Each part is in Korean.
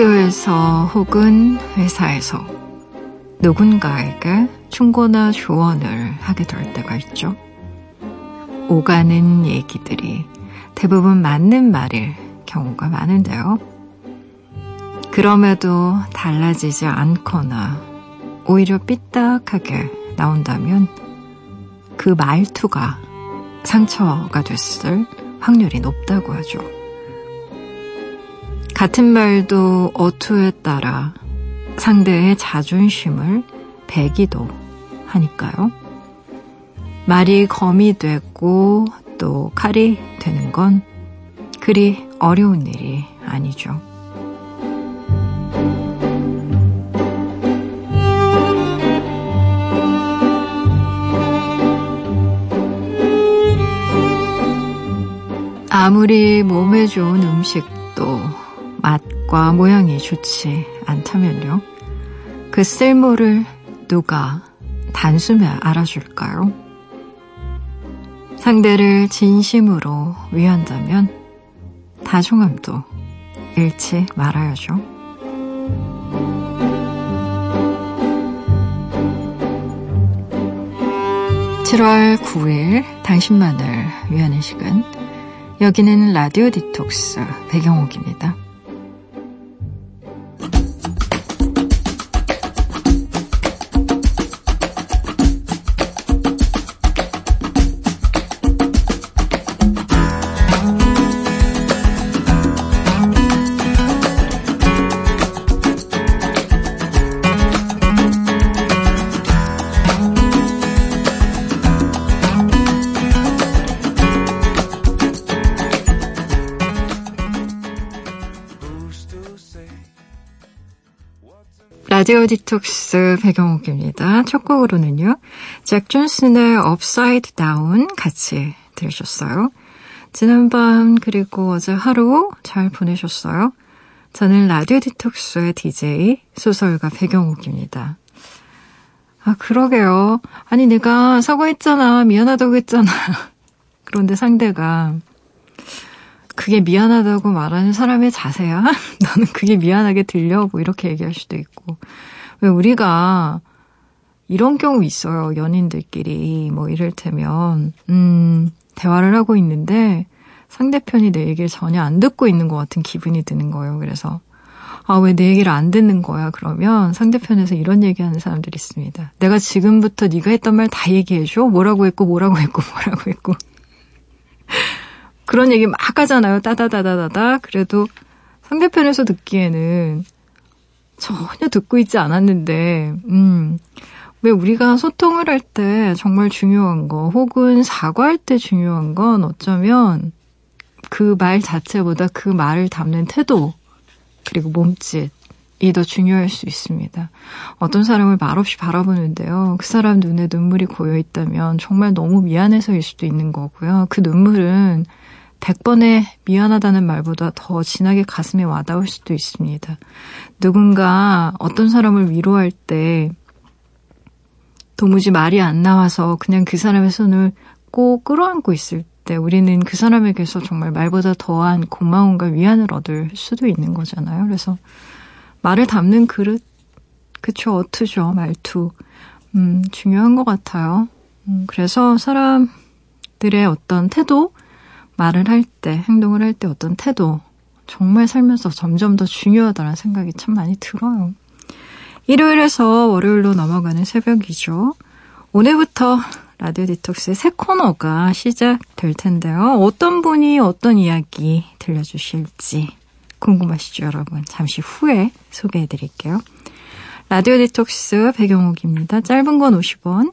학교에서 혹은 회사에서 누군가에게 충고나 조언을 하게 될 때가 있죠. 오가는 얘기들이 대부분 맞는 말일 경우가 많은데요. 그럼에도 달라지지 않거나 오히려 삐딱하게 나온다면 그 말투가 상처가 됐을 확률이 높다고 하죠. 같은 말도 어투에 따라 상대의 자존심을 배기도 하니까요. 말이 검이 되고 또 칼이 되는 건 그리 어려운 일이 아니죠. 아무리 몸에 좋은 음식도 맛과 모양이 좋지 않다면요. 그 쓸모를 누가 단숨에 알아줄까요? 상대를 진심으로 위한다면 다정함도 잃지 말아야죠. 7월 9일 당신만을 위하는 시간 여기는 라디오 디톡스 배경옥입니다. 라디오 디톡스 백영옥입니다. 첫 곡으로는요. 잭 존슨의 Upside Down 같이 들으셨어요. 지난밤 그리고 어제 하루 잘 보내셨어요? 저는 라디오 디톡스의 DJ 소설가 백영옥입니다. 아, 그러게요. 아니, 내가 사과했잖아. 미안하다고 했잖아. 그런데 상대가 그게 미안하다고 말하는 사람의 자세야? 너는 그게 미안하게 들려? 뭐 이렇게 얘기할 수도 있고. 왜 우리가 이런 경우 있어요. 연인들끼리. 뭐 이를테면, 음, 대화를 하고 있는데 상대편이 내 얘기를 전혀 안 듣고 있는 것 같은 기분이 드는 거예요. 그래서, 아, 왜 내 얘기를 안 듣는 거야? 그러면 상대편에서 이런 얘기하는 사람들이 있습니다. 내가 지금부터 네가 했던 말 다 얘기해줘? 뭐라고 했고, 뭐라고 했고, 뭐라고 했고. 그런 얘기 막 하잖아요. 따다다다다다. 그래도 상대편에서 듣기에는 전혀 듣고 있지 않았는데, 음, 왜 우리가 소통을 할 때 정말 중요한 거, 혹은 사과할 때 중요한 건 어쩌면 그 말 자체보다 그 말을 담는 태도, 그리고 몸짓, 이더 중요할 수 있습니다. 어떤 사람을 말없이 바라보는데요. 그 사람 눈에 눈물이 고여 있다면 정말 너무 미안해서일 수도 있는 거고요. 그 눈물은 100번의 미안하다는 말보다 더 진하게 가슴에 와닿을 수도 있습니다. 누군가 어떤 사람을 위로할 때 도무지 말이 안 나와서 그냥 그 사람의 손을 꼭 끌어안고 있을 때 우리는 그 사람에게서 정말 말보다 더한 고마움과 위안을 얻을 수도 있는 거잖아요. 그래서 말을 담는 그릇, 그쵸, 어투죠, 말투. 음, 중요한 것 같아요. 음, 그래서 사람들의 어떤 태도, 말을 할 때, 행동을 할 때 어떤 태도, 정말 살면서 점점 더 중요하다는 생각이 참 많이 들어요. 일요일에서 월요일로 넘어가는 새벽이죠. 오늘부터 라디오 디톡스의 새 코너가 시작될 텐데요. 어떤 분이 어떤 이야기 들려주실지 궁금하시죠, 여러분? 잠시 후에 소개해 드릴게요. 라디오 디톡스 배경옥입니다. 짧은 건 50원,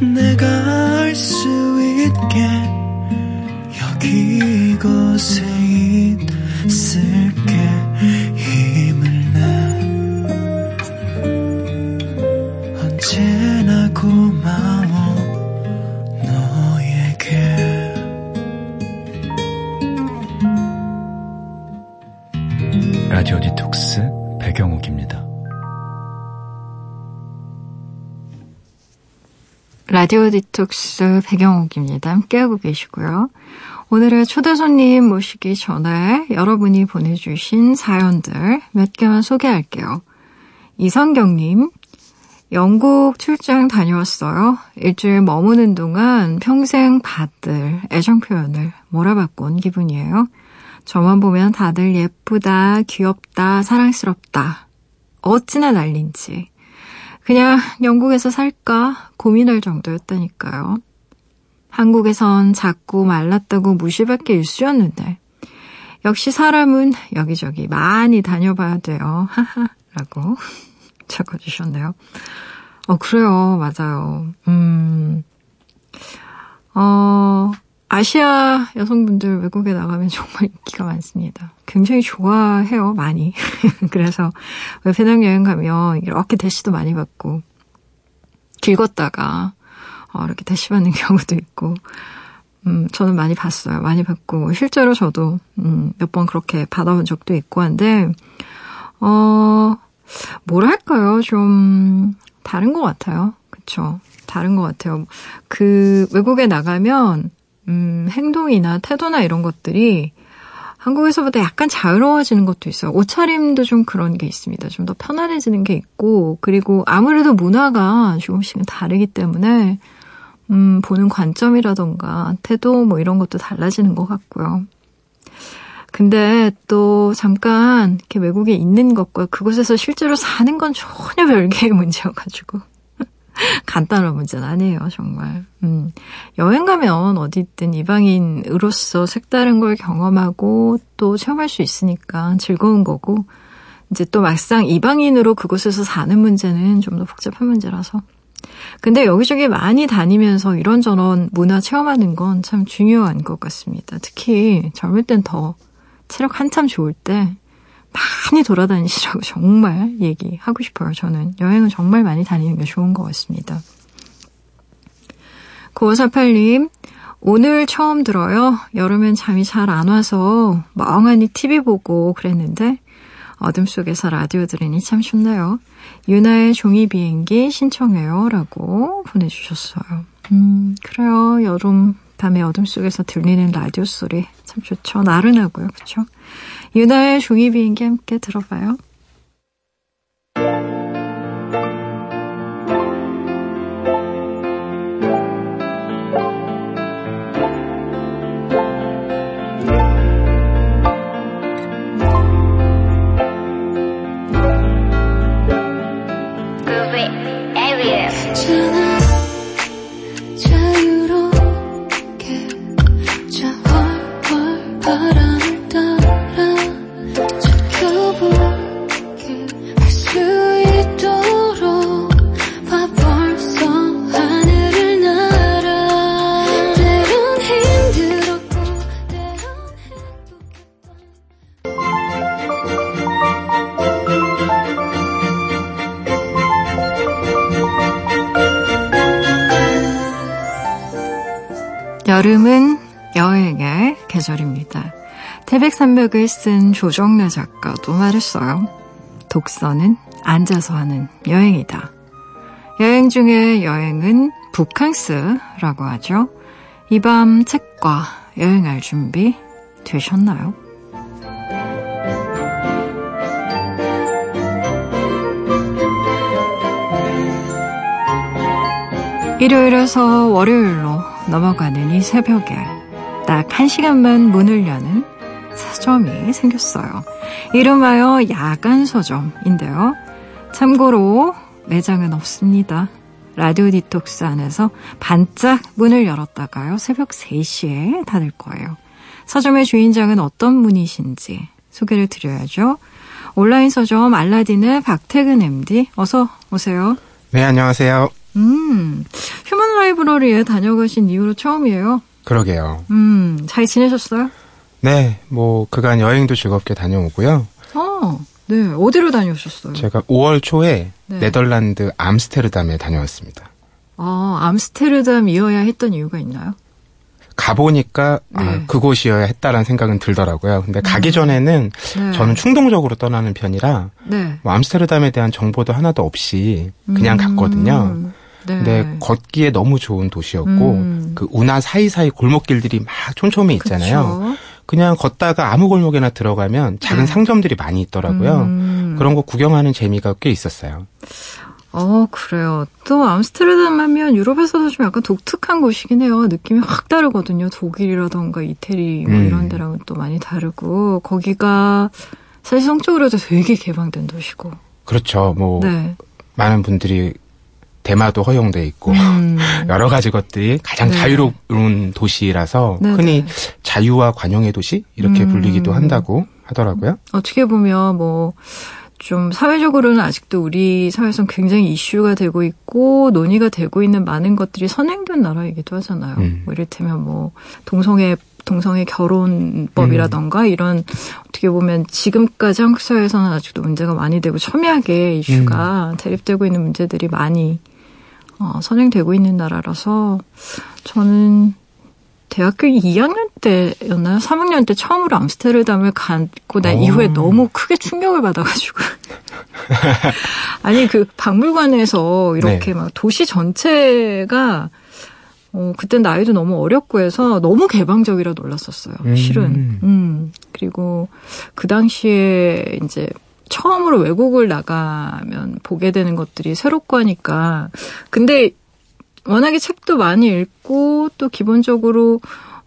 내가 알 수 있게 여기 이곳에 있을게. 힘을 내. 언제나 고마워 너에게. 라디오 디톡스 백영옥입니다. 라디오 디톡스 백영옥입니다. 함께하고 계시고요. 오늘의 초대 손님 모시기 전에 여러분이 보내주신 사연들 몇 개만 소개할게요. 이성경님, 영국 출장 다녀왔어요. 일주일 머무는 동안 평생 받을 애정 표현을 몰아받고 온 기분이에요. 저만 보면 다들 예쁘다, 귀엽다, 사랑스럽다. 어찌나 난린지. 그냥 영국에서 살까 고민할 정도였다니까요. 한국에선 자꾸 말랐다고 무시받기 일쑤였는데 역시 사람은 여기저기 많이 다녀봐야 돼요. 하하 라고 적어주셨네요. 어, 그래요. 맞아요. 음, 어, 아시아 여성분들 외국에 나가면 정말 인기가 많습니다. 굉장히 좋아해요, 많이. 그래서 배낭여행 가면 이렇게 대시도 많이 받고, 길 걷다가 어, 이렇게 대시 받는 경우도 있고, 음, 저는 많이 봤어요. 많이 받고, 실제로 저도 음, 몇 번 그렇게 받아본 적도 있고 한데, 어, 뭐랄까요, 좀 다른 것 같아요. 그쵸? 다른 것 같아요. 그 외국에 나가면 음, 행동이나 태도나 이런 것들이 한국에서보다 약간 자유로워지는 것도 있어요. 옷차림도 좀 그런 게 있습니다. 좀 더 편안해지는 게 있고, 그리고 아무래도 문화가 조금씩은 다르기 때문에, 음, 보는 관점이라던가, 태도 뭐 이런 것도 달라지는 것 같고요. 근데 또 잠깐 이렇게 외국에 있는 것과 그곳에서 실제로 사는 건 전혀 별개의 문제여가지고. 간단한 문제는 아니에요, 정말. 음, 여행 가면 어디든 이방인으로서 색다른 걸 경험하고 또 체험할 수 있으니까 즐거운 거고, 이제 또 막상 이방인으로 그곳에서 사는 문제는 좀 더 복잡한 문제라서. 근데 여기저기 많이 다니면서 이런저런 문화 체험하는 건 참 중요한 것 같습니다. 특히 젊을 땐 더 체력 한참 좋을 때 많이 돌아다니시라고 정말 얘기하고 싶어요. 저는 여행은 정말 많이 다니는 게 좋은 것 같습니다. 9548님, 오늘 처음 들어요. 여름엔 잠이 잘 안 와서 멍하니 TV 보고 그랬는데 어둠 속에서 라디오 들으니 참 좋네요. 유나의 종이 비행기 신청해요. 라고 보내주셨어요. 음, 그래요. 여름 밤에 어둠 속에서 들리는 라디오 소리 참 좋죠. 나른하고요. 그쵸? 유나의 종이 비행기 함께 들어봐요. 태백산맥을 쓴 조정래 작가도 말했어요. 독서는 앉아서 하는 여행이다. 여행 중에 여행은 북캉스라고 하죠. 이 밤 책과 여행할 준비 되셨나요? 일요일에서 월요일로 넘어가는 이 새벽에 딱 한 시간만 문을 여는 서점이 생겼어요. 이름하여 야간 서점인데요. 참고로 매장은 없습니다. 라디오 디톡스 안에서 반짝 문을 열었다가요. 새벽 3시에 닫을 거예요. 서점의 주인장은 어떤 분이신지 소개를 드려야죠. 온라인 서점 알라딘의 박태근 MD 어서 오세요. 네, 안녕하세요. 음, 휴먼 라이브러리에 다녀가신 이후로 처음이에요. 그러게요. 음, 잘 지내셨어요? 네, 뭐 그간 여행도 즐겁게 다녀오고요. 어, 네. 어디로 다녀오셨어요? 제가 5월 초에 네. 네덜란드 암스테르담에 다녀왔습니다. 아, 암스테르담이어야 했던 이유가 있나요? 가보니까 아, 네. 그곳이어야 했다라는 생각은 들더라고요. 근데 가기 전에는 네. 저는 충동적으로 떠나는 편이라 네. 뭐 암스테르담에 대한 정보도 하나도 없이 그냥 음. 갔거든요. 네. 근데 걷기에 너무 좋은 도시였고 음. 그 운하 사이사이 골목길들이 막 촘촘히 있잖아요. 그쵸. 그냥 걷다가 아무 골목에나 들어가면 작은 네. 상점들이 많이 있더라고요. 음. 그런 거 구경하는 재미가 꽤 있었어요. 어, 그래요. 또 암스테르담 하면 유럽에서도 좀 약간 독특한 곳이긴 해요. 느낌이 확 다르거든요. 독일이라던가 이태리 뭐 음. 이런 데랑은 또 많이 다르고 거기가 사실 성적으로도 되게 개방된 도시고. 그렇죠. 뭐 네. 많은 분들이 대마도 허용돼 있고 음. 여러 가지 것들이 가장 네. 자유로운 도시라서 네, 흔히 네. 자유와 관용의 도시 이렇게 음. 불리기도 한다고 하더라고요. 어떻게 보면 뭐, 좀 사회적으로는 아직도 우리 사회에서 굉장히 이슈가 되고 있고 논의가 되고 있는 많은 것들이 선행된 나라이기도 하잖아요. 음. 뭐 이를테면 뭐 동성애 동성애 결혼법이라던가 이런 어떻게 보면 지금까지 한국 사회에서는 아직도 문제가 많이 되고 첨예하게 이슈가 대립되고 있는 문제들이 많이 어, 선행되고 있는 나라라서 저는 대학교 2학년 때였나요? 3학년 때 처음으로 암스테르담을 갔고 난 오. 이후에 너무 크게 충격을 받아가지고. 아니, 그 박물관에서 이렇게 네. 막 도시 전체가 어, 그때 나이도 너무 어렸고 해서 너무 개방적이라 놀랐었어요. 음. 실은. 음. 그리고 그 당시에 이제 처음으로 외국을 나가면 보게 되는 것들이 새롭고 하니까. 근데 워낙에 책도 많이 읽고 또 기본적으로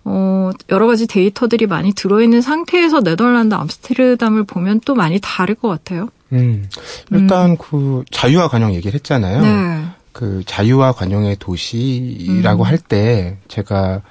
어, 여러 가지 데이터들이 많이 들어있는 상태에서 네덜란드 암스테르담을 보면 또 많이 다를 것 같아요. 음. 일단 그 자유와 관용 얘기를 했잖아요. 네. 그 자유와 관용의 도시라고 음. 할때 제가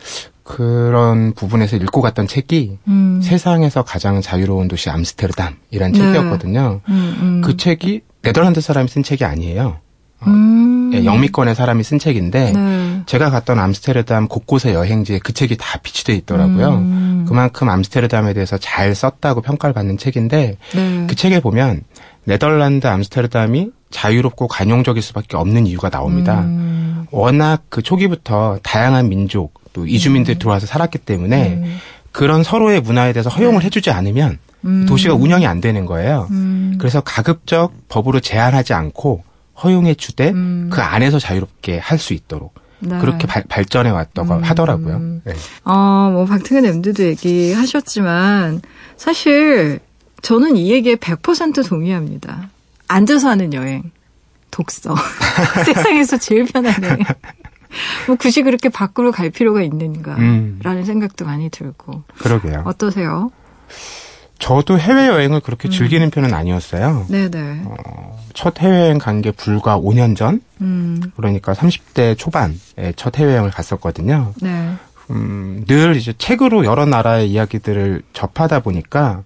그런 부분에서 읽고 갔던 책이 음. 세상에서 가장 자유로운 도시 암스테르담이란 네. 책이었거든요. 음, 음. 그 책이 네덜란드 사람이 쓴 책이 아니에요. 음. 예, 영미권의 사람이 쓴 책인데 네. 제가 갔던 암스테르담 곳곳의 여행지에 그 책이 다 비치돼 있더라고요. 음. 그만큼 암스테르담에 대해서 잘 썼다고 평가를 받는 책인데 네. 그 책에 보면 네덜란드 암스테르담이 자유롭고 관용적일 수밖에 없는 이유가 나옵니다. 음. 워낙 그 초기부터 다양한 민족 또 이주민들이 들어와서 살았기 때문에 음. 그런 서로의 문화에 대해서 허용을 해주지 않으면 음. 도시가 운영이 안 되는 거예요. 음. 그래서 가급적 법으로 제한하지 않고 허용해 주되 음. 그 안에서 자유롭게 할 수 있도록 네. 그렇게 발, 발전해 왔다고 음. 하더라고요. 네. 어, 뭐, 박태근 MD도 얘기하셨지만, 사실, 저는 이 얘기에 100% 동의합니다. 앉아서 하는 여행. 독서. 세상에서 제일 편한 여행. 뭐, 굳이 그렇게 밖으로 갈 필요가 있는가. 음. 라는 생각도 많이 들고. 그러게요. 어떠세요? 저도 해외 여행을 그렇게 음. 즐기는 편은 아니었어요. 네네. 첫 해외여행 간 게 불과 5년 전, 음, 그러니까 30대 초반에 첫 해외여행을 갔었거든요. 네. 음, 늘 이제 책으로 여러 나라의 이야기들을 접하다 보니까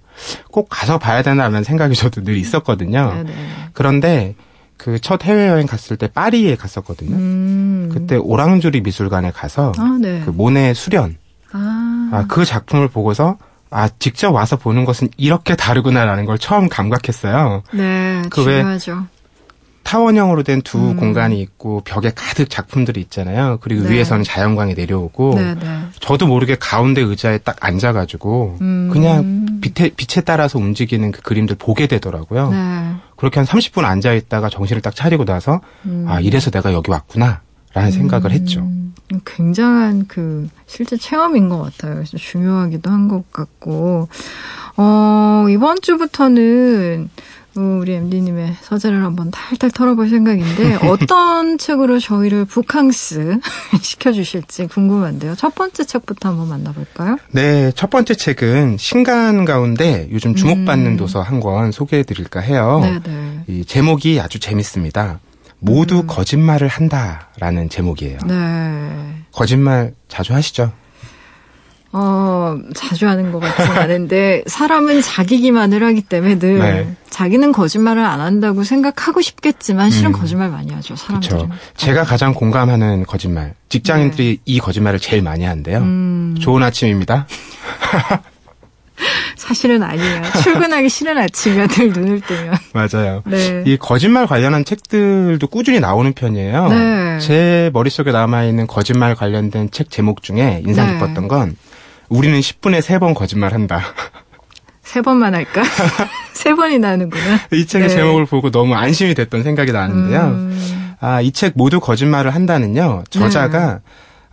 꼭 가서 봐야 되나라는 생각이 저도 늘 있었거든요. 네네. 그런데 그 첫 해외여행 갔을 때 파리에 갔었거든요. 음. 그때 오랑주리 미술관에 가서 아, 네. 그 모네 수련, 아. 아, 그 작품을 보고서 아, 직접 와서 보는 것은 이렇게 다르구나라는 걸 처음 감각했어요. 네. 그 왜- 중요하죠. 타원형으로 된두 음. 공간이 있고 벽에 가득 작품들이 있잖아요. 그리고 네. 위에서는 자연광이 내려오고 네 네. 저도 모르게 가운데 의자에 딱 앉아가지고 음. 그냥 빛에, 빛에 따라서 움직이는 그 그림들 보게 되더라고요. 네. 그렇게 한 30분 앉아있다가 정신을 딱 차리고 나서 음. 아 이래서 내가 여기 왔구나 라는 생각을 했죠. 음, 굉장한 그 실제 체험인 것 같아요. 그래서 중요하기도 한 것 같고 어, 이번 주부터는 어, 우리 MD님의 서재를 한번 탈탈 털어볼 생각인데 어떤 책으로 저희를 북캉스 시켜주실지 궁금한데요. 첫 번째 책부터 한번 만나볼까요? 네, 첫 번째 책은 신간 가운데 요즘 주목받는 음. 도서 한 권 소개해드릴까 해요. 네네. 이 제목이 아주 재밌습니다. 모두 음. 거짓말을 한다라는 제목이에요. 네. 거짓말 자주 하시죠? 어, 자주 하는 것 같진 않은데, 사람은 자기 기만을 하기 때문에 늘 네. 자기는 거짓말을 안 한다고 생각하고 싶겠지만, 실은 음. 거짓말 많이 하죠, 사람들은. 그렇죠. 제가 가장 공감하는 거짓말. 직장인들이 이 거짓말을 제일 많이 한대요. 네. 음, 좋은 아침입니다. 사실은 아니에요. 출근하기 싫은 아침이야, 늘 눈을 뜨면. 맞아요. 네. 이 거짓말 관련한 책들도 꾸준히 나오는 편이에요. 네. 제 머릿속에 남아있는 거짓말 관련된 책 제목 중에 인상 네. 깊었던 건 우리는 10분에 3번 거짓말한다. 세 번만 할까? 세 번이나 하는구나. 이 책의 네. 제목을 보고 너무 안심이 됐던 생각이 나는데요. 음, 아, 이 책 모두 거짓말을 한다는요. 저자가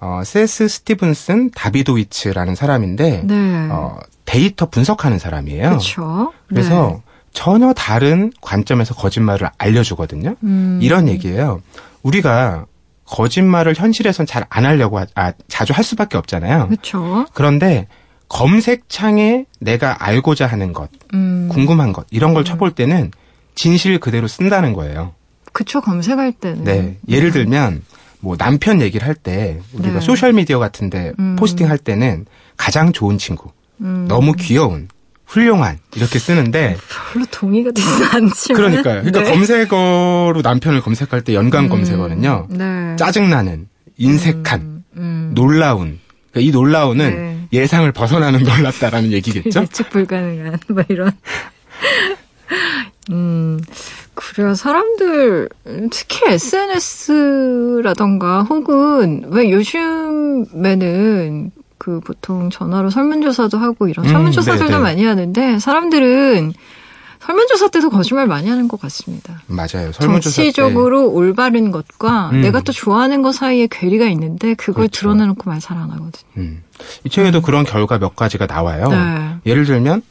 어, 세스 스티븐슨 다비도위츠라는 사람인데 네. 어, 데이터 분석하는 사람이에요. 그렇죠. 그래서 전혀 다른 관점에서 거짓말을 알려주거든요. 음. 이런 얘기예요. 우리가 거짓말을 현실에선 잘 안 하려고 하- 아, 자주 할 수밖에 없잖아요. 그렇죠. 그런데 검색창에 내가 알고자 하는 것, 음. 궁금한 것 이런 걸 쳐볼 때는 진실 그대로 쓴다는 거예요. 그쵸, 검색할 때는. 네. 예를 들면 뭐 남편 얘기를 할 때 우리가 네. 소셜 미디어 같은데 음. 포스팅 할 때는 가장 좋은 친구, 음. 너무 귀여운, 훌륭한 이렇게 쓰는데 별로 동의가 되지 않지만. 그러니까요. 그러니까 네. 검색어로 남편을 검색할 때 연관 음. 검색어는요. 네. 짜증나는, 인색한, 음, 음. 놀라운. 그러니까 이 놀라운은 네. 예상을 벗어나는 놀랍다라는 얘기겠죠? 예측 불가능한, 뭐 이런. 음, 그래요. 사람들, 특히 SNS라던가 혹은 왜 요즘에는 그 보통 전화로 설문조사도 하고 이런 음, 설문조사들도 네, 네. 많이 하는데 사람들은 설문조사 때도 거짓말 많이 하는 것 같습니다. 맞아요. 설문조사 때 정치적으로 올바른 것과 음. 내가 또 좋아하는 것 사이에 괴리가 있는데 그걸 그렇죠. 드러내놓고 말 잘 안 하거든요. 음. 이 책에도 그런 결과 몇 가지가 나와요. 네. 예를 들면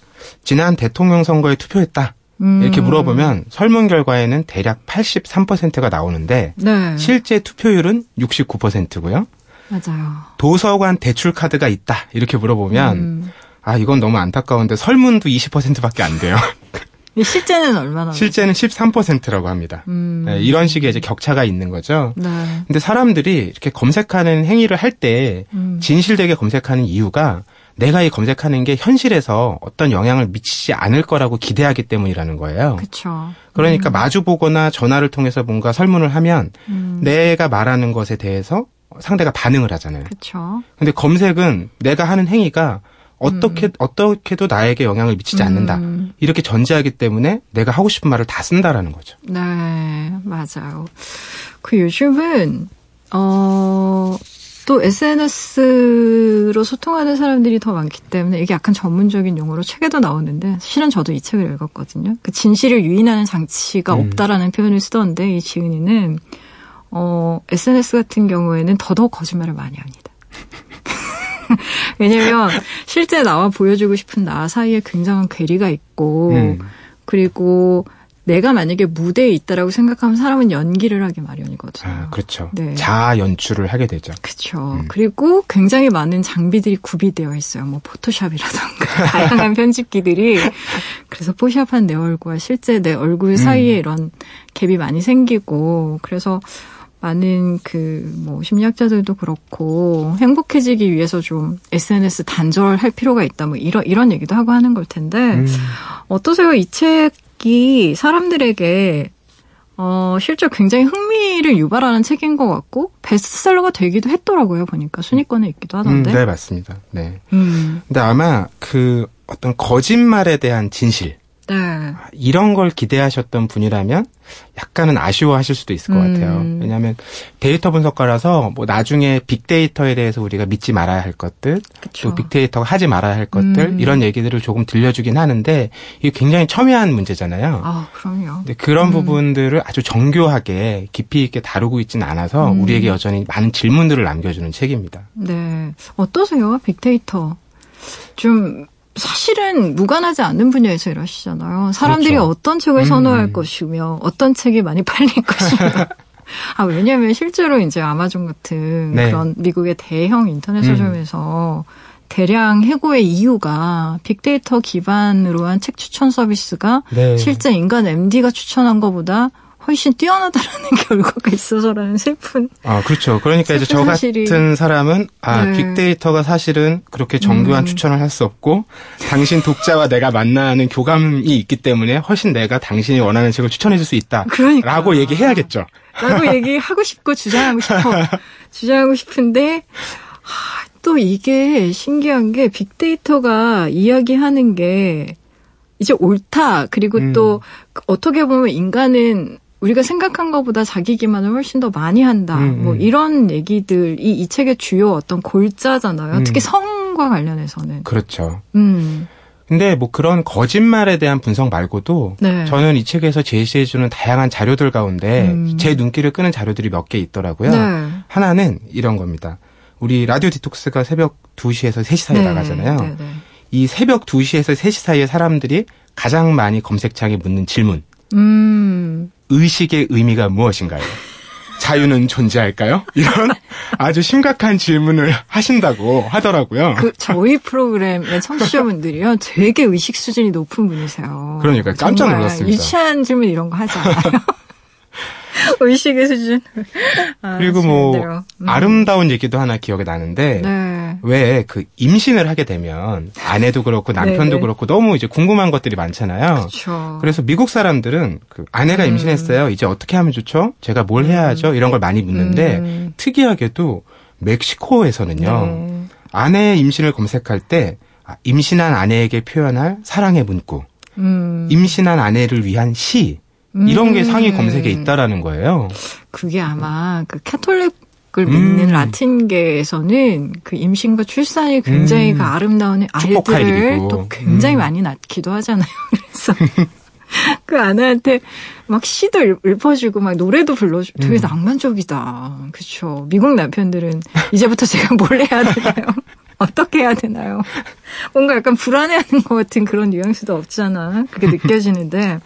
지난 대통령 선거에 투표했다. 음. 이렇게 물어보면 설문 결과에는 대략 83%가 나오는데 네. 실제 투표율은 69%고요. 맞아요. 도서관 대출 카드가 있다. 이렇게 물어보면 음. 아 이건 너무 안타까운데 설문도 20%밖에 안 돼요. 실제는 얼마나? 실제는 13%라고 합니다. 음. 네, 이런 식의 이제 격차가 있는 거죠. 네. 근데 사람들이 이렇게 검색하는 행위를 할때 음. 진실되게 검색하는 이유가 내가 이 검색하는 게 현실에서 어떤 영향을 미치지 않을 거라고 기대하기 때문이라는 거예요. 그쵸. 그러니까 마주 보거나 전화를 통해서 뭔가 설문을 하면 음. 내가 말하는 것에 대해서 상대가 반응을 하잖아요. 그쵸. 근데 검색은 내가 하는 행위가 어떻게 어떻게도 나에게 영향을 미치지 않는다. 음. 이렇게 전제하기 때문에 내가 하고 싶은 말을 다 쓴다라는 거죠. 네, 맞아요. 그 요즘은, 어, 또 SNS로 소통하는 사람들이 더 많기 때문에 이게 약간 전문적인 용어로 책에도 나오는데 실은 저도 이 책을 읽었거든요. 그 진실을 유인하는 장치가 음. 없다라는 표현을 쓰던데 이 지은이는 어, SNS 같은 경우에는 더더욱 거짓말을 많이 합니다. 왜냐면 실제 나와 보여주고 싶은 나 사이에 굉장한 괴리가 있고 음. 그리고 내가 만약에 무대에 있다라고 생각하면 사람은 연기를 하기 마련이거든요. 아, 그렇죠. 네. 자아 연출을 하게 되죠. 그렇죠. 음. 그리고 굉장히 많은 장비들이 구비되어 있어요. 뭐 포토샵이라던가 다양한 편집기들이 그래서 포샵한 내 얼굴과 실제 내 얼굴 사이에 이런 갭이 많이 생기고 그래서 많은 그 뭐 심리학자들도 그렇고 행복해지기 위해서 좀 SNS 단절할 필요가 있다 뭐 이런 이런 얘기도 하고 하는 걸 텐데 음. 어떠세요? 이 책 이 사람들에게 어, 실제 굉장히 흥미를 유발하는 책인 것 같고 베스트셀러가 되기도 했더라고요. 보니까 순위권에 있기도 음, 하던데. 네, 맞습니다. 네. 음, 근데 아마 그 어떤 거짓말에 대한 진실 네. 이런 걸 기대하셨던 분이라면 약간은 아쉬워하실 수도 있을 것 음. 같아요. 왜냐하면 데이터 분석가라서 뭐 나중에 빅데이터에 대해서 우리가 믿지 말아야 할 것들, 그쵸. 또 빅데이터가 하지 말아야 할 것들 음. 이런 얘기들을 조금 들려주긴 하는데 이게 굉장히 첨예한 문제잖아요. 아, 그럼요. 근데 그런 음. 부분들을 아주 정교하게 깊이 있게 다루고 있지는 않아서 음. 우리에게 여전히 많은 질문들을 남겨주는 책입니다. 네. 어떠세요? 빅데이터. 좀 사실은 무관하지 않는 분야에서 일하시잖아요. 사람들이 그렇죠. 어떤 책을 음. 선호할 것이며 어떤 책이 많이 팔릴 것이며. 아, 왜냐면 실제로 이제 아마존 같은 네. 그런 미국의 대형 인터넷 음. 서점에서 대량 해고의 이유가 빅데이터 기반으로 한 책 추천 서비스가 네. 실제 인간 MD가 추천한 것보다 훨씬 뛰어나다라는 결과가 있어서라는 슬픈 아, 그렇죠. 그러니까 이제 저 사실이- 같은 사람은 아, 네. 빅데이터가 사실은 그렇게 정교한 음. 추천을 할 수 없고 당신 독자와 내가 만나는 교감이 있기 때문에 훨씬 내가 당신이 원하는 책을 추천해 줄 수 있다. 그러니까. 라고 얘기해야겠죠. 라고 얘기하고 싶고 주장하고 싶어. 주장하고 싶은데 하, 또 이게 신기한 게 빅데이터가 이야기하는 게 이제 옳다. 그리고 음. 또 어떻게 보면 인간은 우리가 생각한 것보다 자기 기만을 훨씬 더 많이 한다. 음, 뭐 음. 이런 얘기들이 이 책의 주요 어떤 골자잖아요. 음. 특히 성과 관련해서는. 그렇죠. 음. 근데 뭐 그런 거짓말에 대한 분석 말고도 네. 저는 이 책에서 제시해주는 다양한 자료들 가운데 음. 제 눈길을 끄는 자료들이 몇 개 있더라고요. 네. 하나는 이런 겁니다. 우리 라디오 디톡스가 새벽 2시에서 3시 사이에 나가잖아요. 네, 네. 이 새벽 2시에서 3시 사이에 사람들이 가장 많이 검색창에 묻는 질문. 음. 의식의 의미가 무엇인가요? 자유는 존재할까요? 이런 아주 심각한 질문을 하신다고 하더라고요. 그 저희 프로그램의 청취자분들이요 되게 의식 수준이 높은 분이세요. 그러니까 깜짝 놀랐습니다. 유치한 질문 이런 거 하지 않아요. 의식의 수준. 아, 그리고 뭐. 음. 아름다운 얘기도 하나 기억에 나는데 네. 왜그 임신을 하게 되면 아내도 그렇고 남편도 네네. 그렇고 너무 이제 궁금한 것들이 많잖아요. 그렇죠. 그래서 미국 사람들은 그 아내가 음. 임신했어요. 이제 어떻게 하면 좋죠? 제가 뭘 해야 하죠? 이런 걸 많이 묻는데 음. 특이하게도 멕시코에서는요. 네. 아내의 임신을 검색할 때 아, 임신한 아내에게 표현할 사랑의 문구, 음. 임신한 아내를 위한 시 이런 게 음. 상위 검색에 있다라는 거예요. 그게 아마 그 캐톨릭을 음. 믿는 라틴계에서는 그 임신과 출산이 굉장히 음. 그 아름다운 아이들을. 또 굉장히 음. 많이 낳기도 하잖아요. 그래서 그 아내한테 막 시도 읽- 읽어주고 막 노래도 불러주고 되게 음. 낭만적이다. 그렇죠. 미국 남편들은 이제부터 제가 뭘 해야 되나요? 어떻게 해야 되나요? 뭔가 약간 불안해하는 것 같은 그런 뉘앙스도 없잖아. 그게 느껴지는데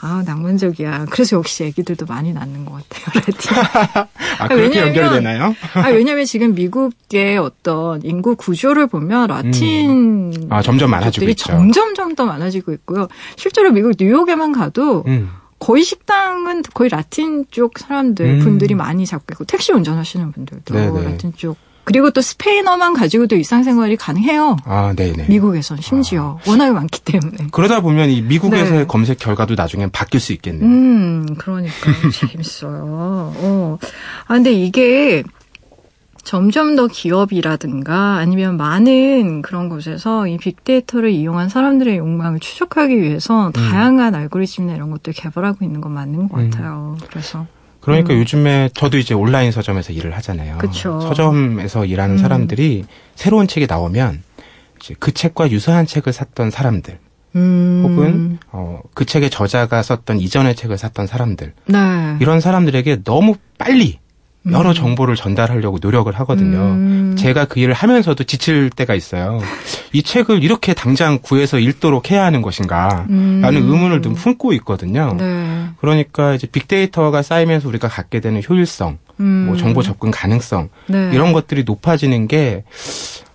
아 낭만적이야. 그래서 역시 애기들도 많이 낳는 것 같아요. 라틴. 아, 그렇게 왜냐하면- 연결이 되나요? 아, 왜냐면 지금 미국의 어떤 인구 구조를 보면 라틴 아, 점점 많아지고 들이 있죠. 점점점 더 많아지고 있고요. 실제로 미국 뉴욕에만 가도 음. 거의 식당은 거의 라틴 쪽 사람들 음. 분들이 많이 잡고 있고 택시 운전하시는 분들도 네네. 라틴 쪽 그리고 또 스페인어만 가지고도 일상생활이 가능해요. 아, 네네. 미국에선 심지어 워낙에 많기 때문에. 그러다 보면 이 미국에서의 네. 검색 결과도 나중엔 바뀔 수 있겠네요. 음, 그러니까 재밌어요. 어. 아, 근데 이게 점점 더 기업이라든가 아니면 많은 그런 곳에서 이 빅데이터를 이용한 사람들의 욕망을 추적하기 위해서 다양한 알고리즘이나 이런 것들 개발하고 있는 건 맞는 것 음. 같아요. 그래서 그러니까 음. 요즘에 저도 이제 온라인 서점에서 일을 하잖아요. 그쵸. 서점에서 일하는 음. 사람들이 새로운 책이 나오면 이제 그 책과 유사한 책을 샀던 사람들, 음, 혹은 어, 그 책의 저자가 썼던 이전의 책을 샀던 사람들, 네. 이런 사람들에게 너무 빨리 여러 음. 정보를 전달하려고 노력을 하거든요. 음. 제가 그 일을 하면서도 지칠 때가 있어요. 이 책을 이렇게 당장 구해서 읽도록 해야 하는 것인가? 음. 라는 의문을 좀 품고 있거든요. 네. 그러니까 이제 빅데이터가 쌓이면서 우리가 갖게 되는 효율성, 음. 뭐 정보 접근 가능성 네. 이런 것들이 높아지는 게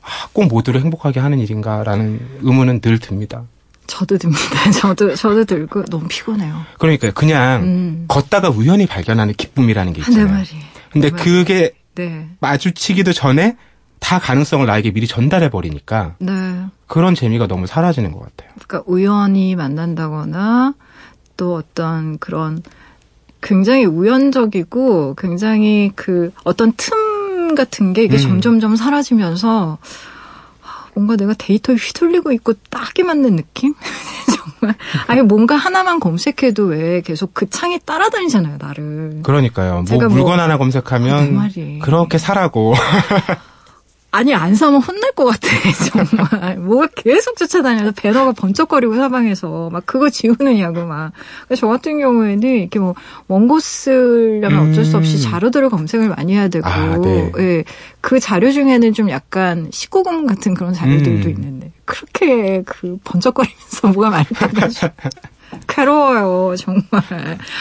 아, 꼭 모두를 행복하게 하는 일인가라는 의문은 늘 듭니다. 저도 듭니다. 저도 저도 들고 너무 피곤해요. 그러니까 그냥 음. 걷다가 우연히 발견하는 기쁨이라는 게내 있잖아요. 말이. 근데 내 말이. 그게 네. 마주치기도 전에 다 가능성을 나에게 미리 전달해 버리니까 네. 그런 재미가 너무 사라지는 것 같아요. 그러니까 우연히 만난다거나 또 어떤 그런 굉장히 우연적이고 굉장히 그 어떤 틈 같은 게 이게 음. 점점점 사라지면서 뭔가 내가 데이터에 휘둘리고 있고 딱이 맞는 느낌? 정말. 아니, 뭔가 하나만 검색해도 왜 계속 그 창이 따라다니잖아요, 나를. 그러니까요. 뭐 뭐- 물건 하나 아, 내 검색하면 말이. 그렇게 사라고. 아니 안 사면 혼날 것 같아 정말 뭐가 계속 쫓아다녀서 배너가 번쩍거리고 사방에서 막 그거 지우느냐고 막 그래서 저 같은 경우에는 이렇게 뭐 원고 쓰려면 어쩔 수 없이 음. 자료들을 검색을 많이 해야 되고 아, 네. 예, 그 자료 중에는 좀 약간 19금 같은 그런 자료들도 음. 있는데 그렇게 그 번쩍거리면서 뭐가 많이 떠가지고 괴로워요 정말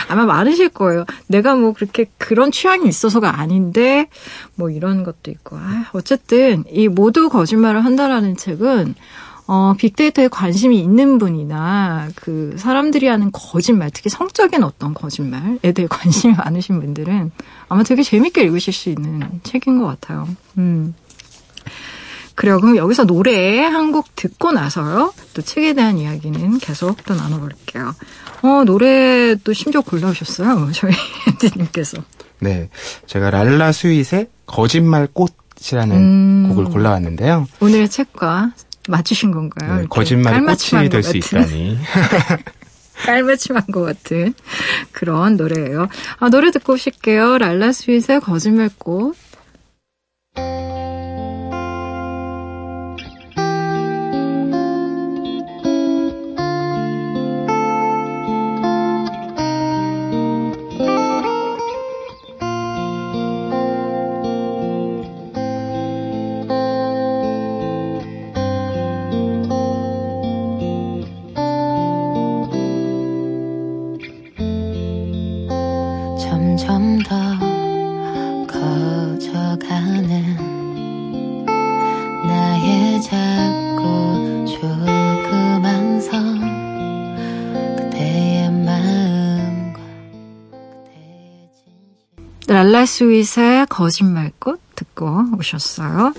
아마 많으실 거예요 내가 뭐 그렇게 그런 취향이 있어서가 아닌데 뭐 이런 것도 있고 아, 어쨌든 이 모두 거짓말을 한다라는 책은 어, 빅데이터에 관심이 있는 분이나 그 사람들이 하는 거짓말, 특히 성적인 어떤 거짓말에 대해 관심이 많으신 분들은 아마 되게 재밌게 읽으실 수 있는 책인 것 같아요. 음. 그래요. 그럼 여기서 노래 한 곡 듣고 나서요. 또 책에 대한 이야기는 계속 또 나눠볼게요. 어, 노래 또 심지어 골라오셨어요. 저희 엔디님께서. 네. 제가 랄라 스윗의 거짓말 꽃 햇빛이라는 음. 곡을 골라왔는데요. 오늘의 책과 맞추신 건가요? 네, 깔맞춤한 꽃이 될것 수. 있다니. 깔맞춤한 것 같은 그런 노래예요. 아, 노래 듣고 오실게요. 랄라 스윗의 거짓말 꽃. 스윗의 거짓말꽃 듣고 오셨어요.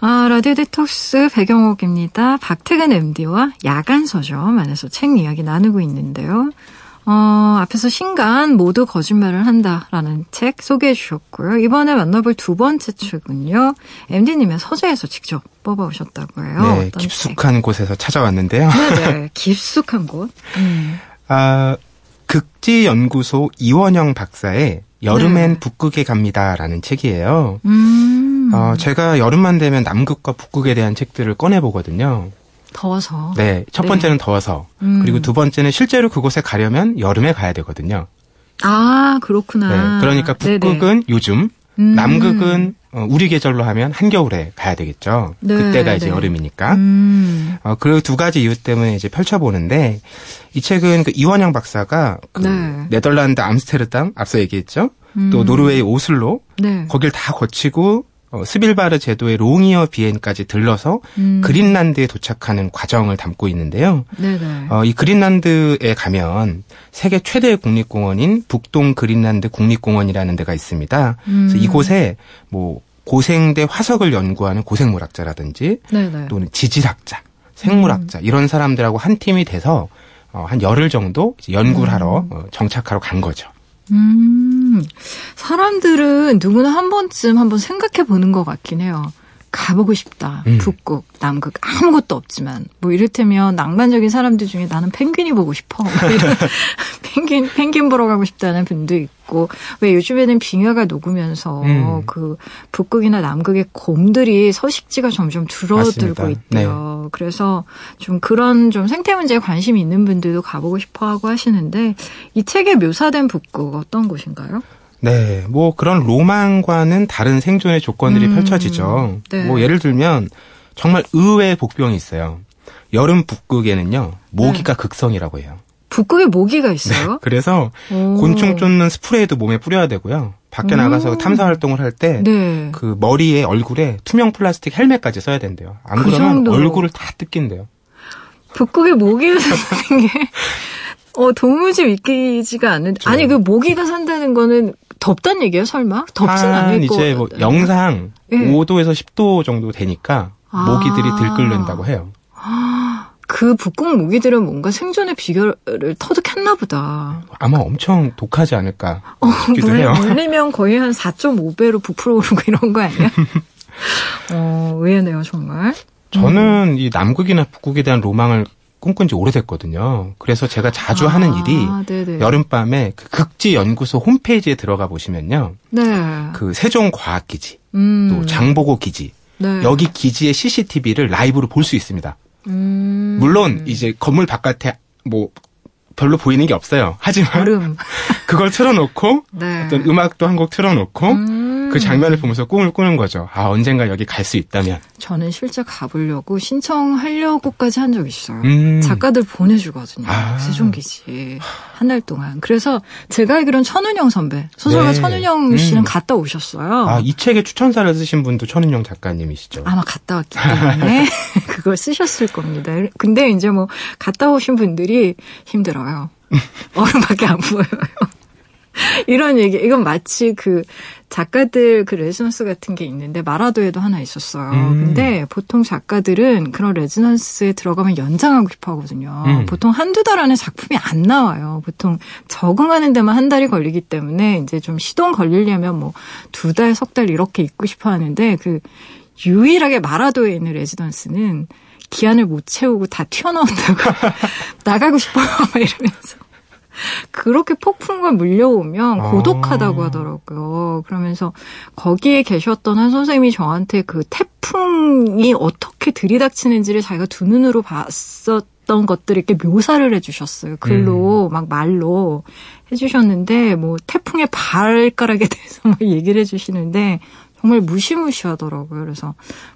아, 라디오 디톡스 배경옥입니다. 박태근 MD와 야간 서점 안에서 책 이야기 나누고 있는데요. 어, 앞에서 신간 모두 거짓말을 한다라는 책 소개해 주셨고요. 이번에 만나볼 두 번째 책은요. MD님의 서재에서 직접 뽑아오셨다고 해요. 네, 깊숙한 곳에서 찾아왔는데요. 책? 네네. 깊숙한 곳. 음. 아, 극지연구소 이원영 박사의 여름엔 네. 북극에 갑니다라는 책이에요. 음. 어, 제가 여름만 되면 남극과 북극에 대한 책들을 꺼내 보거든요. 더워서. 네, 첫 네. 번째는 더워서. 음. 그리고 두 번째는 실제로 그곳에 가려면 여름에 가야 되거든요. 아, 그렇구나. 네, 그러니까 네네. 북극은 요즘, 음. 남극은 어, 우리 계절로 하면 한겨울에 가야 되겠죠. 네, 그때가 이제 네. 여름이니까. 음. 어, 그두 가지 이유 때문에 이제 펼쳐보는데, 이 책은 그 이원영 박사가 그 네. 네덜란드 암스테르담, 앞서 얘기했죠. 또 음. 노르웨이 오슬로, 네. 거길 다 거치고, 어, 스빌바르 제도의 롱이어 비엔까지 들러서 음. 그린란드에 도착하는 과정을 담고 있는데요. 네네. 어, 이 그린란드에 가면 세계 최대 국립공원인 북동 그린란드 국립공원이라는 데가 있습니다. 음. 그래서 이곳에 뭐 고생대 화석을 연구하는 고생물학자라든지 네네. 또는 지질학자, 생물학자 음. 이런 사람들하고 한 팀이 돼서 어, 한 열흘 정도 연구를 음. 하러 어, 정착하러 간 거죠. 음. 사람들은 누구나 한 번쯤 한번 생각해 보는 것 같긴 해요. 가보고 싶다. 음. 북극, 남극 아무것도 없지만 뭐 이를테면 낭만적인 사람들 중에 나는 펭귄이 보고 싶어. 뭐 이런 펭귄 펭귄 보러 가고 싶다는 분도 있고 왜 요즘에는 빙하가 녹으면서 음. 그 북극이나 남극의 곰들이 서식지가 점점 줄어들고 맞습니다. 네. 있대요. 그래서 좀 그런 좀 생태 문제에 관심이 있는 분들도 가보고 싶어 하고 하시는데 이 책에 묘사된 북극 어떤 곳인가요? 네, 뭐 그런 로망과는 다른 생존의 조건들이 음, 펼쳐지죠. 네. 뭐 예를 들면 정말 의외의 복병이 있어요. 여름 북극에는요 모기가 극성이라고 해요. 북극에 모기가 있어요? 그래서 오. 네. 곤충 쫓는 스프레이도 몸에 뿌려야 되고요. 밖에 오. 나가서 탐사 활동을 할 때그 네. 머리에 얼굴에 투명 플라스틱 헬멧까지 써야 된대요. 안그 그러면 정도로. 얼굴을 다 뜯긴대요. 북극에 모기가 사는 게, 어, 도무지 믿기지가 않는데. 그렇죠. 아니, 그 모기가 산다는 거는 덥단 얘기예요, 설마? 덥진 한 않을 거 이제 뭐. 영상 예. 5도에서 10도 정도 되니까 아. 모기들이 들끓는다고 해요. 그 북극 모기들은 뭔가 생존의 비결을 터득했나 보다. 아마 엄청 독하지 않을까 싶기도 물, 해요. 물리면 거의 한 4.5배로 부풀어 오르고 이런 거 아니야? 어, 의외네요, 정말. 저는 이 남극이나 북극에 대한 로망을 꿈꾼 지 오래됐거든요. 그래서 제가 자주 하는 일이 아, 네네. 여름밤에 그 극지 연구소 홈페이지에 들어가 보시면요. 네. 그 세종과학기지, 음. 또 장보고 기지, 네. 여기 기지의 CCTV를 라이브로 볼 수 있습니다. 음. 물론 이제 건물 바깥에 뭐 별로 보이는 게 없어요. 하지만. 그걸 틀어놓고 네. 어떤 음악도 한 곡 틀어놓고 음. 그 장면을 보면서 꿈을 꾸는 거죠. 아 언젠가 여기 갈 수 있다면. 저는 실제 가보려고 신청하려고까지 한적 있어요. 음. 작가들 보내주거든요. 아. 세종기지 한 달 동안. 그래서 제가 알기로는 천은영 선배, 소설가 네. 천은영 씨는 음. 갔다 오셨어요. 아, 이 책의 추천사를 쓰신 분도 천은영 작가님이시죠. 아마 갔다 왔기 때문에 그걸 쓰셨을 겁니다. 근데 이제 뭐 갔다 오신 분들이 힘들어요. 얼음밖에 안 보여요. 이런 얘기, 이건 마치 그 작가들 그 레지던스 같은 게 있는데 마라도에도 하나 있었어요. 음. 근데 보통 작가들은 그런 레지던스에 들어가면 연장하고 싶어 하거든요. 음. 보통 한두 달 안에 작품이 안 나와요. 보통 적응하는 데만 한 달이 걸리기 때문에 이제 좀 시동 걸리려면 뭐 두 달, 석 달 이렇게 있고 싶어 하는데 그 유일하게 마라도에 있는 레지던스는 기한을 못 채우고 다 튀어나온다고 나가고 싶어요 막 이러면서 그렇게 폭풍과 물려오면 아. 고독하다고 하더라고요. 그러면서 거기에 계셨던 한 선생님이 저한테 그 태풍이 어떻게 들이닥치는지를 자기가 두 눈으로 봤었던 것들을 이렇게 묘사를 해주셨어요. 글로 막 말로 해주셨는데 뭐 태풍의 발가락에 대해서 막 얘기를 해주시는데 정말 무시무시하더라고요. 그래서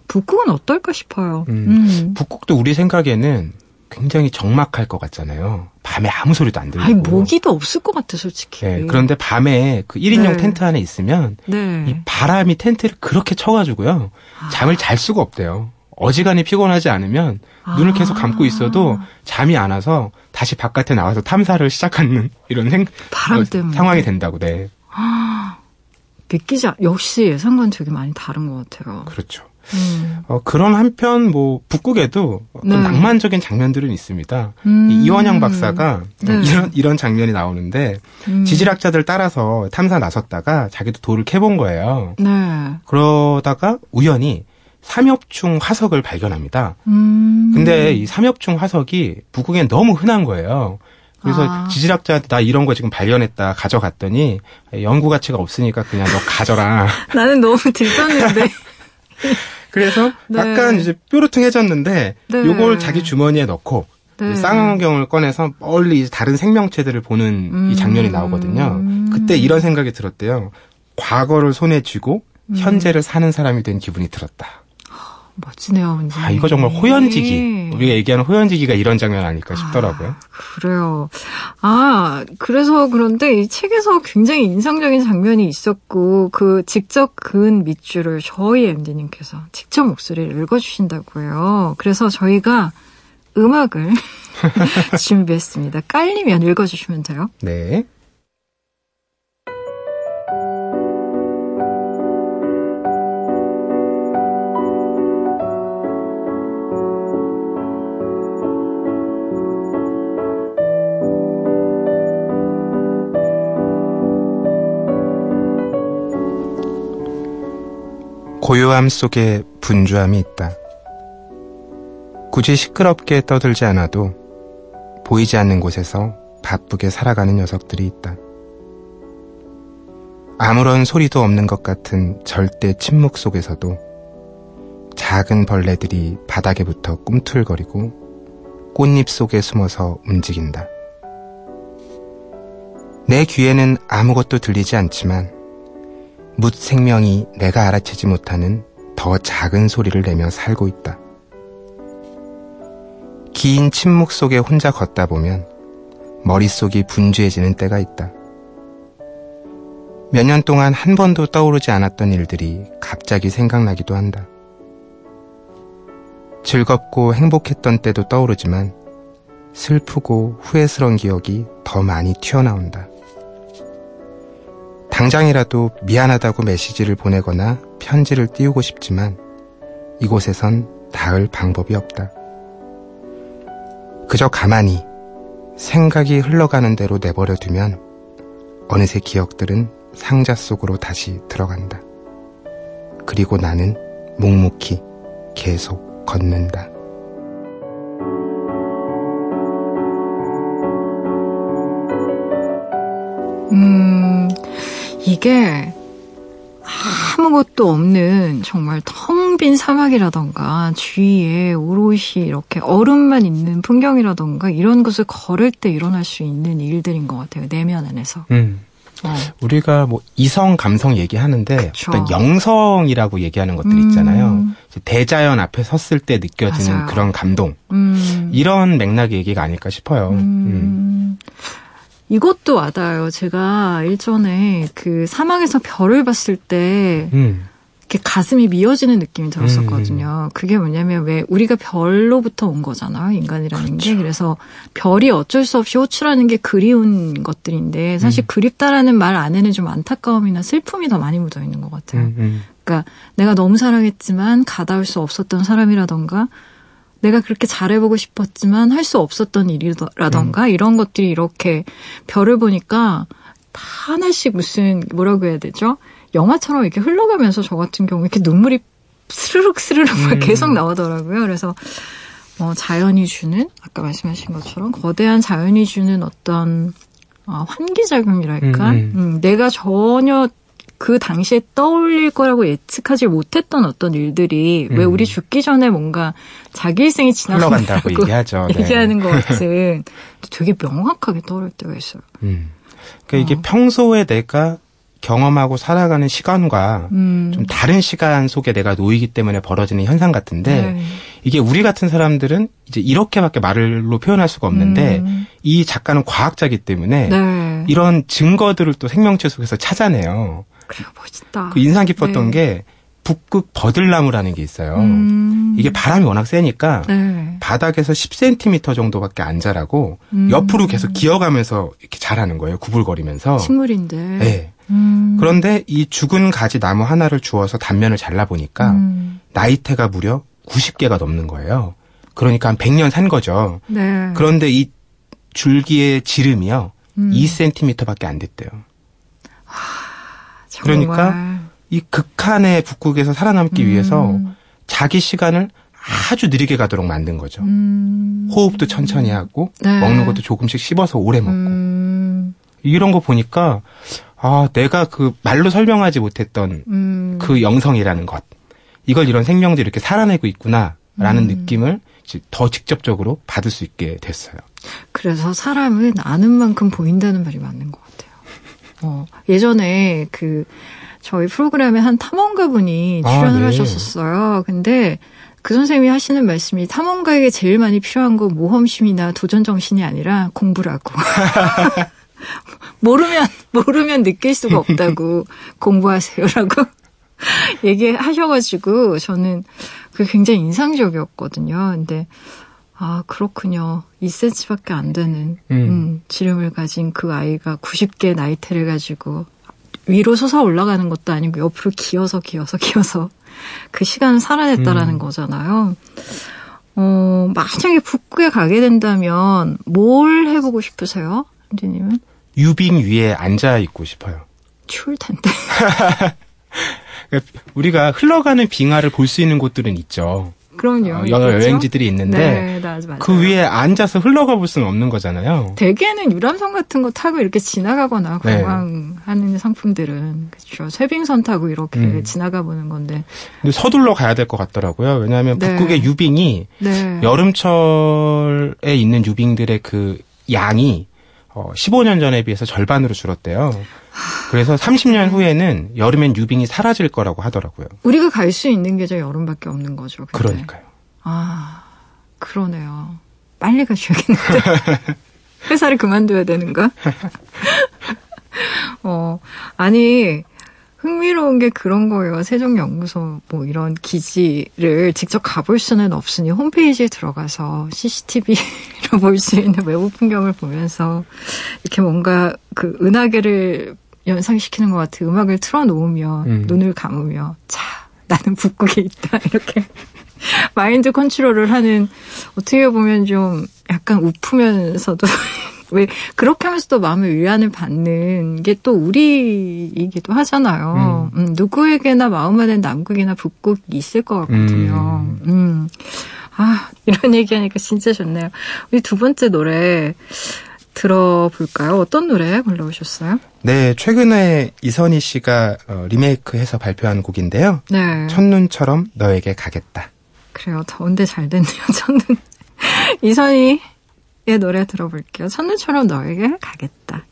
북극은 어떨까 싶어요. 음. 음. 북극도 우리 생각에는 굉장히 적막할 것 같잖아요. 밤에 아무 소리도 안 들리고. 아니 모기도 없을 것 같아 솔직히. 네, 그런데 밤에 그 1인용 네. 텐트 안에 있으면 네. 이 바람이 텐트를 그렇게 쳐가지고요. 잠을 잘 수가 없대요. 어지간히 피곤하지 않으면 눈을 계속 감고 있어도 잠이 안 와서 다시 바깥에 나와서 탐사를 시작하는 이런 생, 바람 어, 때문에. 상황이 된다고, 네. 믿기지 않, 역시 예상과는 되게 많이 다른 것 같아요. 그렇죠. 음. 어, 그런 한편, 뭐, 북극에도 어떤 네. 낭만적인 장면들은 있습니다. 음. 이 이원영 박사가 네. 이런, 이런 장면이 나오는데, 음. 지질학자들 따라서 탐사 나섰다가 자기도 돌을 캐본 거예요. 네. 그러다가 우연히 삼엽충 화석을 발견합니다. 음. 근데 이 삼엽충 화석이 북극엔 너무 흔한 거예요. 그래서 아. 지질학자한테 나 이런 거 지금 발견했다 가져갔더니 연구 가치가 없으니까 그냥 너 가져라. 나는 너무 들떴는데. 그래서 네. 약간 이제 뾰루퉁해졌는데 네. 요걸 자기 주머니에 넣고 네. 이 쌍안경을 꺼내서 멀리 이제 다른 생명체들을 보는 음. 이 장면이 나오거든요. 그때 이런 생각이 들었대요. 과거를 손에 쥐고 음. 현재를 사는 사람이 된 기분이 들었다. 멋지네요, 원장님. 아, 이거 정말 호연지기. 네. 우리가 얘기하는 호연지기가 이런 장면 아닐까 싶더라고요. 그래요. 아, 그래서 그런데 이 책에서 굉장히 인상적인 장면이 있었고, 그 직접 그은 밑줄을 저희 MD님께서 직접 목소리를 읽어주신다고 해요. 그래서 저희가 음악을 준비했습니다. 깔리면 읽어주시면 돼요. 네. 고요함 속에 분주함이 있다. 굳이 시끄럽게 떠들지 않아도 보이지 않는 곳에서 바쁘게 살아가는 녀석들이 있다. 아무런 소리도 없는 것 같은 절대 침묵 속에서도 작은 벌레들이 바닥에 붙어 꿈틀거리고 꽃잎 속에 숨어서 움직인다. 내 귀에는 아무것도 들리지 않지만 묻 생명이 내가 알아채지 못하는 더 작은 소리를 내며 살고 있다. 긴 침묵 속에 혼자 걷다 보면 머릿속이 분주해지는 때가 있다. 몇 년 동안 한 번도 떠오르지 않았던 일들이 갑자기 생각나기도 한다. 즐겁고 행복했던 때도 떠오르지만 슬프고 후회스러운 기억이 더 많이 튀어나온다. 당장이라도 미안하다고 메시지를 보내거나 편지를 띄우고 싶지만 이곳에선 닿을 방법이 없다. 그저 가만히 생각이 흘러가는 대로 내버려 두면 어느새 기억들은 상자 속으로 다시 들어간다. 그리고 나는 묵묵히 계속 걷는다. 음, 이게 아무것도 없는 정말 텅 빈 사막이라던가 주위에 오롯이 이렇게 얼음만 있는 풍경이라던가 이런 곳을 걸을 때 일어날 수 있는 일들인 것 같아요. 내면 안에서. 음. 어. 우리가 뭐 이성, 감성 얘기하는데 그쵸. 어떤 영성이라고 얘기하는 것들 있잖아요. 음. 대자연 앞에 섰을 때 느껴지는 맞아요. 그런 감동. 음. 이런 맥락의 얘기가 아닐까 싶어요. 음. 음. 이것도 와닿아요. 제가 일전에 그 사막에서 별을 봤을 때 음. 이렇게 가슴이 미어지는 느낌이 들었었거든요. 그게 뭐냐면 왜 우리가 별로부터 온 거잖아요. 인간이라는 게. 그래서 별이 어쩔 수 없이 호출하는 게 그리운 것들인데 사실 음. 그립다라는 말 안에는 좀 안타까움이나 슬픔이 더 많이 묻어 있는 것 같아요. 음, 음. 그러니까 내가 너무 사랑했지만 가닿을 수 없었던 사람이라던가 내가 그렇게 잘해보고 싶었지만 할 수 없었던 일이라던가 이런 것들이 이렇게 별을 보니까 다 하나씩 무슨 뭐라고 해야 되죠? 영화처럼 이렇게 흘러가면서 저 같은 경우 이렇게 눈물이 스르륵 스르륵 막 음. 계속 나오더라고요. 그래서 뭐 자연이 주는 아까 말씀하신 것처럼 거대한 자연이 주는 어떤 어, 환기작용이랄까? 음, 음. 음, 내가 전혀 그 당시에 떠올릴 거라고 예측하지 못했던 어떤 일들이 왜 음. 우리 죽기 전에 뭔가 자기 일생이 지나간다고 얘기하죠. 네. 얘기하는 것 같은 되게 명확하게 떠오를 때가 있어요. 음. 그러니까 이게 어. 평소에 내가 경험하고 살아가는 시간과 음. 좀 다른 시간 속에 내가 놓이기 때문에 벌어지는 현상 같은데 네. 이게 우리 같은 사람들은 이제 이렇게밖에 말로 표현할 수가 없는데 음. 이 작가는 과학자이기 때문에 네. 이런 증거들을 또 생명체 속에서 찾아내요. 그래요, 멋있다. 그 인상 깊었던 네. 게 북극 버들나무라는 게 있어요. 음. 이게 바람이 워낙 세니까 네. 바닥에서 10cm 정도밖에 안 자라고 음. 옆으로 계속 기어가면서 이렇게 자라는 거예요. 구불거리면서. 식물인데. 네. 음. 그런데 이 죽은 가지 나무 하나를 주워서 단면을 잘라 보니까 음. 나이테가 무려 90개가 넘는 거예요. 그러니까 한 100년 산 거죠. 네. 그런데 이 줄기의 지름이요. 음. 2cm밖에 안 됐대요. 정말. 그러니까 이 극한의 북극에서 살아남기 음. 위해서 자기 시간을 아주 느리게 가도록 만든 거죠. 음. 호흡도 천천히 하고 네. 먹는 것도 조금씩 씹어서 오래 먹고 음. 이런 거 보니까 아 내가 그 말로 설명하지 못했던 음. 그 영성이라는 것 이걸 이런 생명들이 이렇게 살아내고 있구나라는 음. 느낌을 더 직접적으로 받을 수 있게 됐어요. 그래서 사람은 아는 만큼 보인다는 말이 맞는 것 같아요. 어, 예전에 그 저희 프로그램에 한 탐험가분이 아, 출연을 네. 하셨었어요. 근데 그 선생님이 하시는 말씀이 탐험가에게 제일 많이 필요한 건 모험심이나 도전 정신이 아니라 공부라고. 모르면 모르면 느낄 수가 없다고 공부하세요라고 얘기하셔가지고 저는 그게 굉장히 인상적이었거든요. 근데 아 그렇군요. 2cm밖에 안 되는 음. 음, 지름을 가진 그 아이가 90개 나이테를 가지고 위로 솟아 올라가는 것도 아니고 옆으로 기어서 기어서 기어서 그 시간을 살아냈다라는 음. 거잖아요. 어, 만약에 북극에 가게 된다면 뭘 해보고 싶으세요? 현진님은? 유빙 위에 앉아 있고 싶어요. 추울 텐데. 그러니까 우리가 흘러가는 빙하를 볼 수 있는 곳들은 있죠. 그럼요. 어, 여러 있겠죠? 여행지들이 있는데 네, 맞아요. 그 위에 앉아서 흘러가 볼 수는 없는 거잖아요. 대개는 유람선 같은 거 타고 이렇게 지나가거나 네. 관광하는 상품들은 그렇죠. 쇠빙선 타고 이렇게 음. 지나가 보는 건데. 근데 서둘러 가야 될 것 같더라고요. 왜냐하면 네. 북극의 유빙이 네. 여름철에 있는 유빙들의 그 양이 어, 15년 전에 비해서 절반으로 줄었대요. 그래서 30년 후에는 여름엔 유빙이 사라질 거라고 하더라고요. 우리가 갈 수 있는 게 저 여름밖에 없는 거죠. 근데. 그러니까요. 아, 그러네요. 빨리 가셔야겠는데. 회사를 그만둬야 되는가? 어, 아니, 흥미로운 게 그런 거예요. 세종연구소 뭐 이런 기지를 직접 가볼 수는 없으니 홈페이지에 들어가서 CCTV로 볼 수 있는 외부 풍경을 보면서 이렇게 뭔가 그 은하계를 연상시키는 것 같은 음악을 틀어놓으며 음. 눈을 감으며 자 나는 북극에 있다 이렇게 마인드 컨트롤을 하는 어떻게 보면 좀 약간 우프면서도 왜 그렇게 하면서도 마음의 위안을 받는 게 또 우리이기도 하잖아요. 음, 누구에게나 마음 안에 남극이나 북극이 있을 것 같거든요. 음. 아 이런 얘기하니까 진짜 좋네요. 우리 두 번째 노래 들어볼까요? 어떤 노래 골라오셨어요? 네, 최근에 이선희 씨가 어, 리메이크해서 발표한 곡인데요. 네. 첫눈처럼 너에게 가겠다. 그래요. 더운데 잘 됐네요. 저는 이선희의 노래 들어볼게요. 첫눈처럼 너에게 가겠다.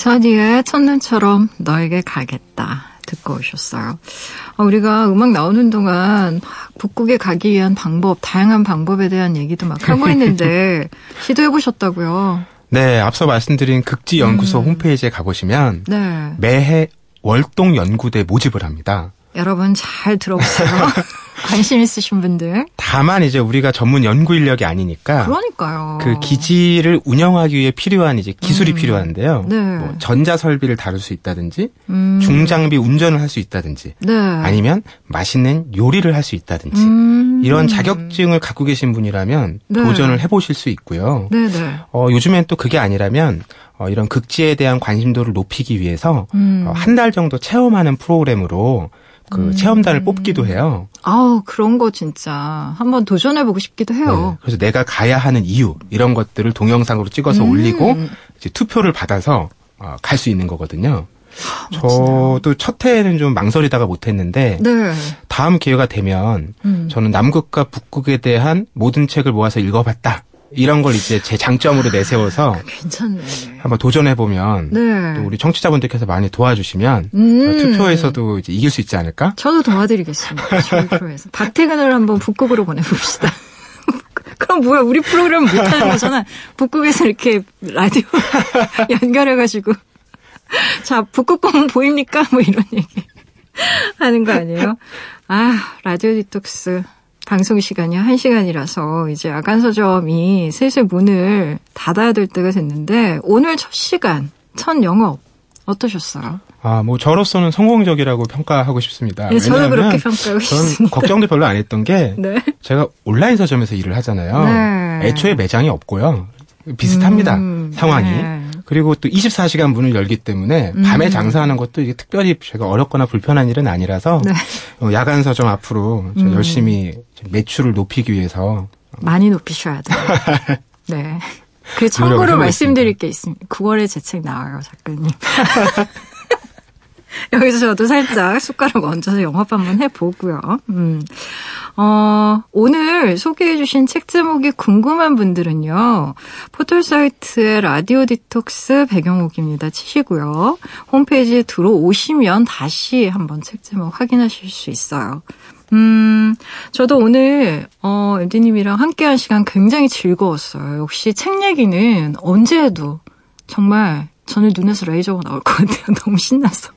이선희의 첫눈처럼 너에게 가겠다 듣고 오셨어요. 아, 우리가 음악 나오는 동안 막 북극에 가기 위한 방법, 다양한 방법에 대한 얘기도 막 하고 있는데 시도해 보셨다고요? 네, 앞서 말씀드린 극지 연구소 음. 홈페이지에 가보시면 네. 매해 월동 연구대 모집을 합니다. 여러분 잘 들어보세요. 관심 있으신 분들. 다만 이제 우리가 전문 연구 인력이 아니니까 그러니까요. 그 기지를 운영하기 위해 필요한 이제 기술이 음. 필요한데요. 네. 뭐 전자 설비를 다룰 수 있다든지 음. 중장비 운전을 할 수 있다든지 네. 아니면 맛있는 요리를 할 수 있다든지 음. 이런 자격증을 갖고 계신 분이라면 네. 도전을 해보실 수 있고요. 네 네. 어, 요즘엔 또 그게 아니라면 어, 이런 극지에 대한 관심도를 높이기 위해서 음. 어, 한 달 정도 체험하는 프로그램으로 그 음. 체험단을 뽑기도 해요. 아우 그런 거 진짜 한번 도전해 보고 싶기도 네, 해요. 그래서 내가 가야 하는 이유 이런 것들을 동영상으로 찍어서 음. 올리고 이제 투표를 받아서 어, 갈 수 있는 거거든요. 아, 저도 첫 해에는 좀 망설이다가 못했는데 네. 다음 기회가 되면 음. 저는 남극과 북극에 대한 모든 책을 모아서 읽어봤다. 이런 걸 이제 제 장점으로 내세워서 괜찮네. 한번 도전해 보면 네. 또 우리 청취자분들께서 많이 도와주시면 음. 어, 투표에서도 이제 이길 수 있지 않을까? 저도 도와드리겠습니다. 저희 프로에서. 박태근을 한번 북극으로 보내봅시다. 그럼 뭐야, 우리 프로그램 못하는 거잖아. 북극에서 이렇게 라디오 연결해가지고. 자, 북극곰 보입니까? 뭐 이런 얘기 하는 거 아니에요? 아, 라디오 디톡스 방송 시간이 1시간이라서 이제 아간 서점이 슬슬 문을 닫아야 될 때가 됐는데 오늘 첫 시간, 첫 영업 어떠셨어요? 아, 뭐 저로서는 성공적이라고 평가하고 싶습니다. 네, 왜냐하면 그렇게 평가하고 저는 싶습니다. 걱정도 별로 안 했던 게 네. 제가 온라인 서점에서 일을 하잖아요. 네. 애초에 매장이 없고요. 비슷합니다. 음, 상황이. 네. 그리고 또 24시간 문을 열기 때문에 음. 밤에 장사하는 것도 이게 특별히 제가 어렵거나 불편한 일은 아니라서 네. 어, 야간 서점 앞으로 저 음. 열심히 매출을 높이기 위해서 많이 높이셔야 돼요. 네. 그 참고로. 말씀드릴 게 있습니다. 9월에 제 책 나와요, 작가님. 여기서 저도 살짝 숟가락 얹어서 영업 한번 해보고요. 음. 어, 오늘 소개해주신 책 제목이 궁금한 분들은요, 포털 사이트의 라디오 디톡스 배경옥입니다. 치시고요. 홈페이지에 들어오시면 다시 한번 책 제목 확인하실 수 있어요. 음, 저도 오늘, 어, MD님이랑 함께 한 시간 굉장히 즐거웠어요. 역시 책 얘기는 언제 해도 정말 저는 눈에서 레이저가 나올 것 같아요. 너무 신나서.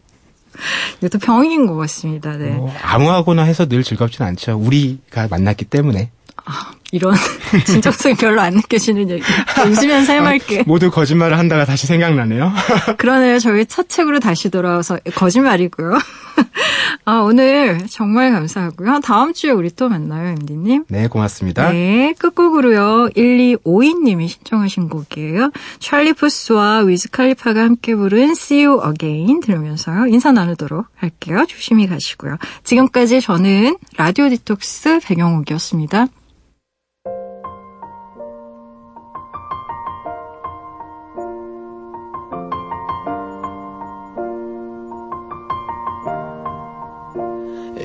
이것도 병인 것 같습니다. 네. 뭐 아무하고나 해서 늘 즐겁진 않죠. 우리가 만났기 때문에 이런 진정성이 별로 안 느껴지는 얘기. 웃으면서 해맑게. 모두 거짓말을 한다가 다시 생각나네요. 그러네요. 저희 첫 책으로 다시 돌아와서 거짓말이고요. 아, 오늘 정말 감사하고요. 다음 주에 우리 또 만나요, MD님. 네, 고맙습니다. 네, 끝곡으로요. 1252님이 신청하신 곡이에요. 찰리 푸스와 위즈 칼리파가 함께 부른 See You Again 들으면서요. 인사 나누도록 할게요. 조심히 가시고요. 지금까지 저는 라디오 디톡스 배경옥이었습니다.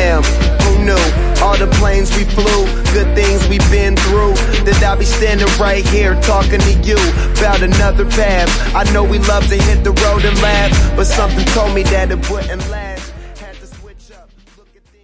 Damn, who knew? All the planes we flew, good things we've been through. That I'll be standing right here talking to you about another path. I know we love to hit the road and laugh, but something told me that it wouldn't last.